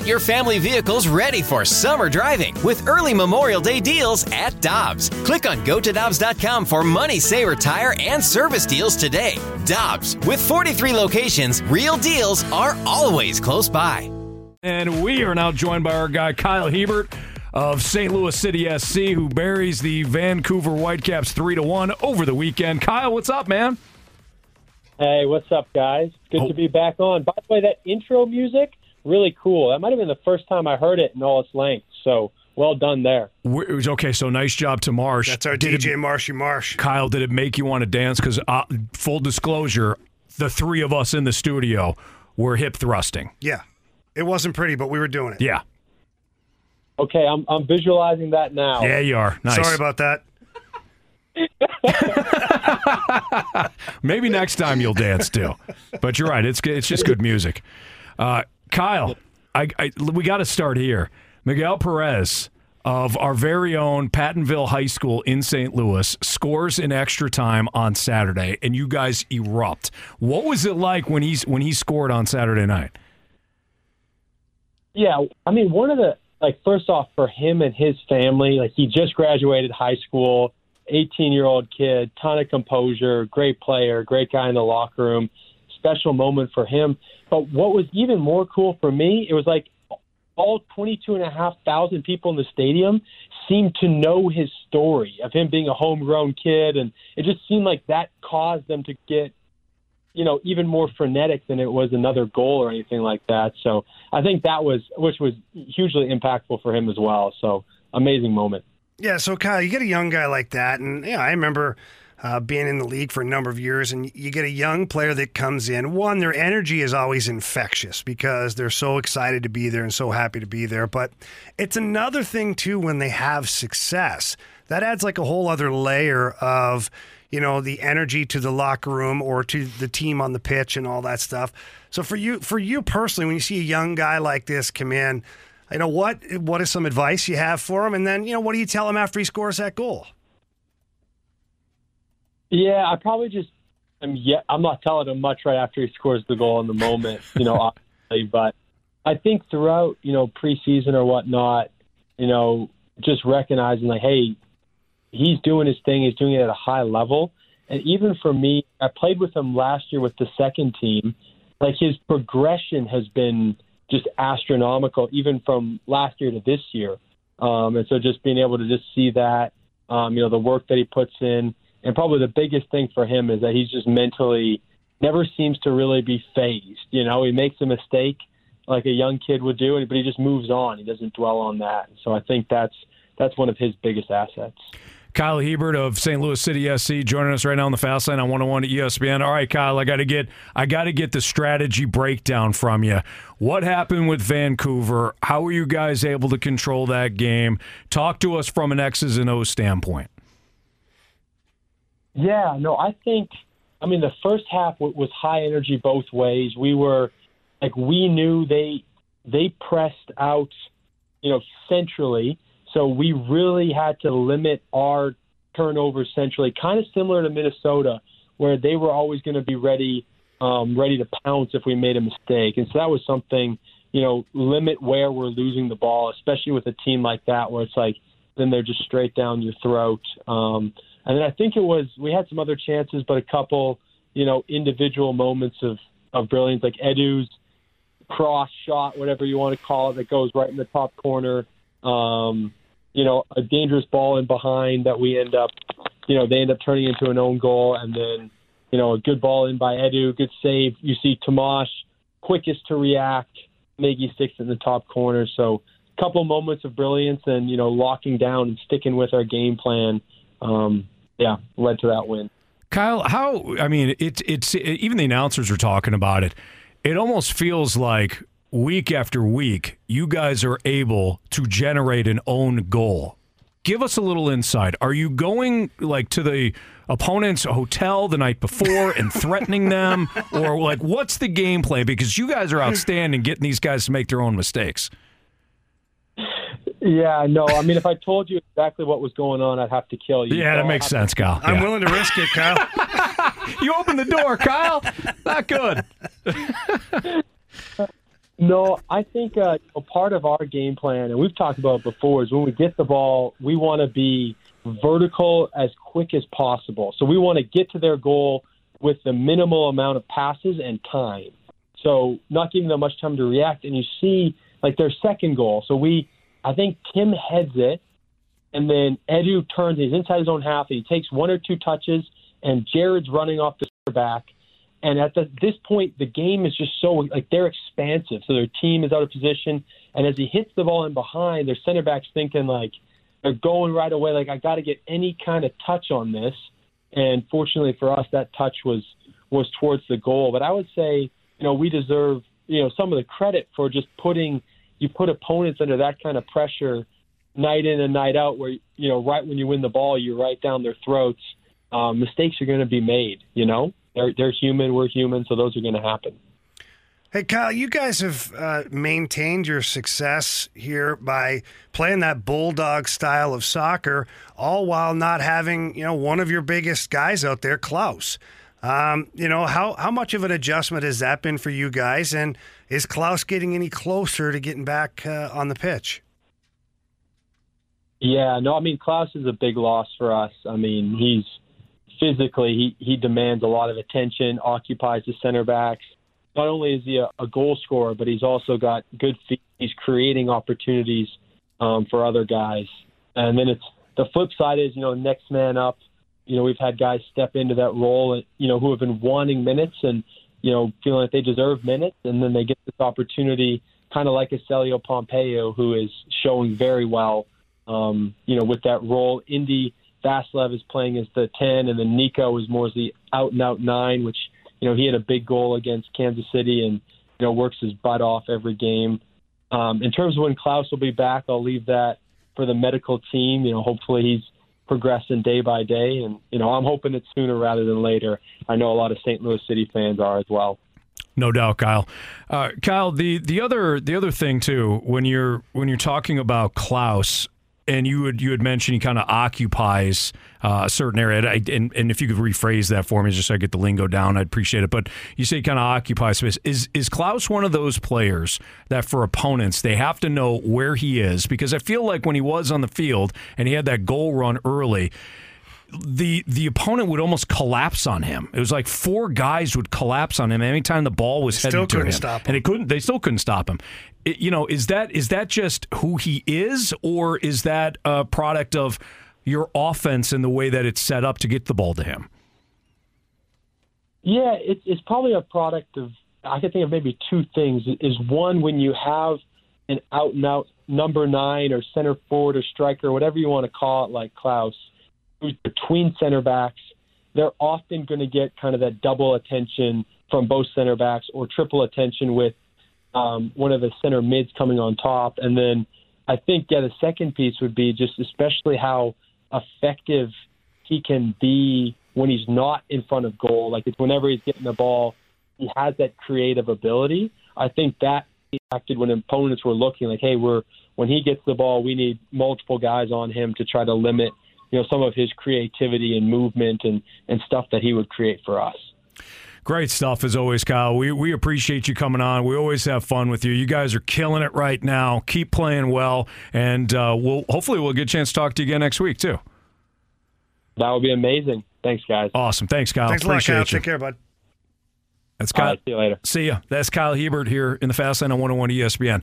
Get your family vehicles ready for summer driving with early Memorial Day deals at Dobbs. Click on gotodobbs.com for money saver tire and service deals today. Dobbs, with 43 locations, real deals are always close by. And we are now joined by our guy Kyle Hiebert of St. Louis City SC, who buries the Vancouver Whitecaps three to one over the weekend. Kyle, what's up, man? Hey, what's up, guys? Good Oh. to be back on. By the way, that intro music really cool. That might have been the first time I heard it in all its length. So well done there. We're- okay, so nice job to Marsh. That's our Did it- DJ Marshy Marsh. Kyle, did it make you want to dance? Because uh, full disclosure, the three of us in the studio were hip thrusting. Yeah. It wasn't pretty, but we were doing it. Yeah, Okay, I'm I'm visualizing that now. yeah, you are. Nice. Sorry about that. Maybe next time you'll dance too. But you're right. It's it's just good music. Uh, Kyle, I, I we got to start here. Miguel Perez of our very own Pattonville High School in St. Louis scores in extra time on Saturday, and you guys erupt. What was it like when he's when he scored on Saturday night? Yeah, I mean, one of the like first off for him and his family, like he just graduated high school, 18 year old kid, ton of composure, great player, great guy in the locker room, special moment for him. But what was even more cool for me, it was like all 22 and a half thousand people in the stadium seemed to know his story of him being a homegrown kid, and it just seemed like that caused them to get you know, even more frenetic than it was another goal or anything like that. So I think that was, which was hugely impactful for him as well. So amazing moment. Yeah, so Kyle, you get a young guy like that, and yeah, I remember uh, being in the league for a number of years, and you get a young player that comes in. One, their energy is always infectious because they're so excited to be there and so happy to be there. But it's another thing too when they have success. That adds like a whole other layer of you know the energy to the locker room or to the team on the pitch and all that stuff. So for you, for you personally, when you see a young guy like this come in, you know what what is some advice you have for him, and then you know what do you tell him after he scores that goal? Yeah, I probably just, I'm, yeah, I'm not telling him much right after he scores the goal in the moment, you know, obviously, but I think throughout, you know, preseason or whatnot, you know, just recognizing like, hey, he's doing his thing, he's doing it at a high level. And even for me, I played with him last year with the second team. Like his progression has been just astronomical, even from last year to this year. Um, and so just being able to just see that, um, you know, the work that he puts in, and probably the biggest thing for him is that he's just mentally never seems to really be phased. You know, he makes a mistake like a young kid would do, but he just moves on. He doesn't dwell on that. So I think that's that's one of his biggest assets. Kyle Hiebert of St. Louis City SC joining us right now on the Fast Lane on 101 at ESPN. All right, Kyle, I got to get I got to get the strategy breakdown from you. What happened with Vancouver? How were you guys able to control that game? Talk to us from an X's and O's standpoint. Yeah, no, I think. I mean, the first half was high energy both ways. We were like we knew they they pressed out, you know, centrally. So we really had to limit our turnovers centrally, kind of similar to Minnesota, where they were always going to be ready, um, ready to pounce if we made a mistake. And so that was something, you know, limit where we're losing the ball, especially with a team like that, where it's like then they're just straight down your throat. Um, and then I think it was we had some other chances, but a couple, you know, individual moments of of brilliance, like Edu's cross shot, whatever you want to call it, that goes right in the top corner. Um, you know, a dangerous ball in behind that we end up, you know, they end up turning into an own goal, and then, you know, a good ball in by Edu, good save. You see Tomash, quickest to react. Maggie sticks in the top corner. So, a couple moments of brilliance, and you know, locking down and sticking with our game plan. Um, yeah, led to that win. Kyle, how I mean, it's it's even the announcers are talking about it. It almost feels like week after week, you guys are able to generate an own goal. Give us a little insight. Are you going like to the opponent's hotel the night before and threatening them, or like what's the game plan? Because you guys are outstanding getting these guys to make their own mistakes. Yeah, no. I mean, if I told you exactly what was going on, I'd have to kill you. Yeah, So that I'll makes have sense, Kyle. I'm Yeah. willing to risk it, Kyle. You opened the door, Kyle. Not good. No, I think uh, a part of our game plan, and we've talked about it before, is when we get the ball, we want to be vertical as quick as possible. So we want to get to their goal with the minimal amount of passes and time. So not giving them much time to react. And you see, like their second goal. So we, I think Tim heads it, and then Edu turns. He's inside his own half, and he takes one or two touches, and Jared's running off the back. And at the, this point, the game is just so like they're expansive. So their team is out of position, and as he hits the ball in behind, their center back's thinking like they're going right away. Like I got to get any kind of touch on this. And fortunately for us, that touch was was towards the goal. But I would say, you know, we deserve you know some of the credit for just putting you put opponents under that kind of pressure night in and night out, where you know right when you win the ball, you're right down their throats. Um, mistakes are going to be made. You know, they're they're human. We're human, so those are going to happen. Hey, Kyle, you guys have uh, maintained your success here by playing that bulldog style of soccer, all while not having you know one of your biggest guys out there, Klauss. Um, you know how how much of an adjustment has that been for you guys, and is Klauss getting any closer to getting back uh, on the pitch? Yeah, no, I mean Klauss is a big loss for us. I mean he's physically he he demands a lot of attention, occupies the center backs. Not only is he a, a goal scorer, but he's also got good feet. He's creating opportunities um, for other guys. And then it's the flip side is you know next man up. You know we've had guys step into that role, you know who have been wanting minutes and you know feeling like they deserve minutes, and then they get this opportunity, kind of like a Célio Pompeu, who is showing very well. Um, you know with that role, Indy Vassilev is playing as the 10, and then Nico is more as the out and out nine, which, you know, he had a big goal against Kansas City and, you know, works his butt off every game. Um, in terms of when Klauss will be back, I'll leave that for the medical team. You know, hopefully he's progressing day by day, and, you know, I'm hoping it's sooner rather than later. I know a lot of St. Louis City fans are as well. No doubt, Kyle. Uh, Kyle, the, the other the other thing too, when you're when you're talking about Klauss, and you would you had mentioned he kind of occupies uh, a certain area, and, and if you could rephrase that for me, just so I get the lingo down, I'd appreciate it. But you say kind of occupies space. Is is Klauss one of those players that for opponents they have to know where he is? Because I feel like when he was on the field and he had that goal run early the the opponent would almost collapse on him. It was like four guys would collapse on him anytime the ball was headed to him, him. and it couldn't. They still couldn't stop him. It, you know, is that is that just who he is, or is that a product of your offense and the way that it's set up to get the ball to him? Yeah, it's it's probably a product of. I can think of maybe two things. Is one when you have an out and out number nine or center forward or striker, whatever you want to call it, like Klauss who's between center backs, they're often going to get kind of that double attention from both center backs or triple attention with um, one of the center mids coming on top. And then I think, yeah, the second piece would be just especially how effective he can be when he's not in front of goal. Like it's whenever he's getting the ball, he has that creative ability. I think that acted when opponents were looking like, hey, we're when he gets the ball, we need multiple guys on him to try to limit you know some of his creativity and movement and and stuff that he would create for us. Great stuff as always, Kyle. We we appreciate you coming on. We always have fun with you. You guys are killing it right now. Keep playing well, and uh, we'll hopefully we'll get a chance to talk to you again next week too. That would be amazing. Thanks, guys. Awesome. Thanks, Kyle. Thanks appreciate a lot, you. Kyle. Take care, bud. That's Kyle. Right, see you later. See ya. That's Kyle Hiebert here in the Fast Lane on 101 ESPN.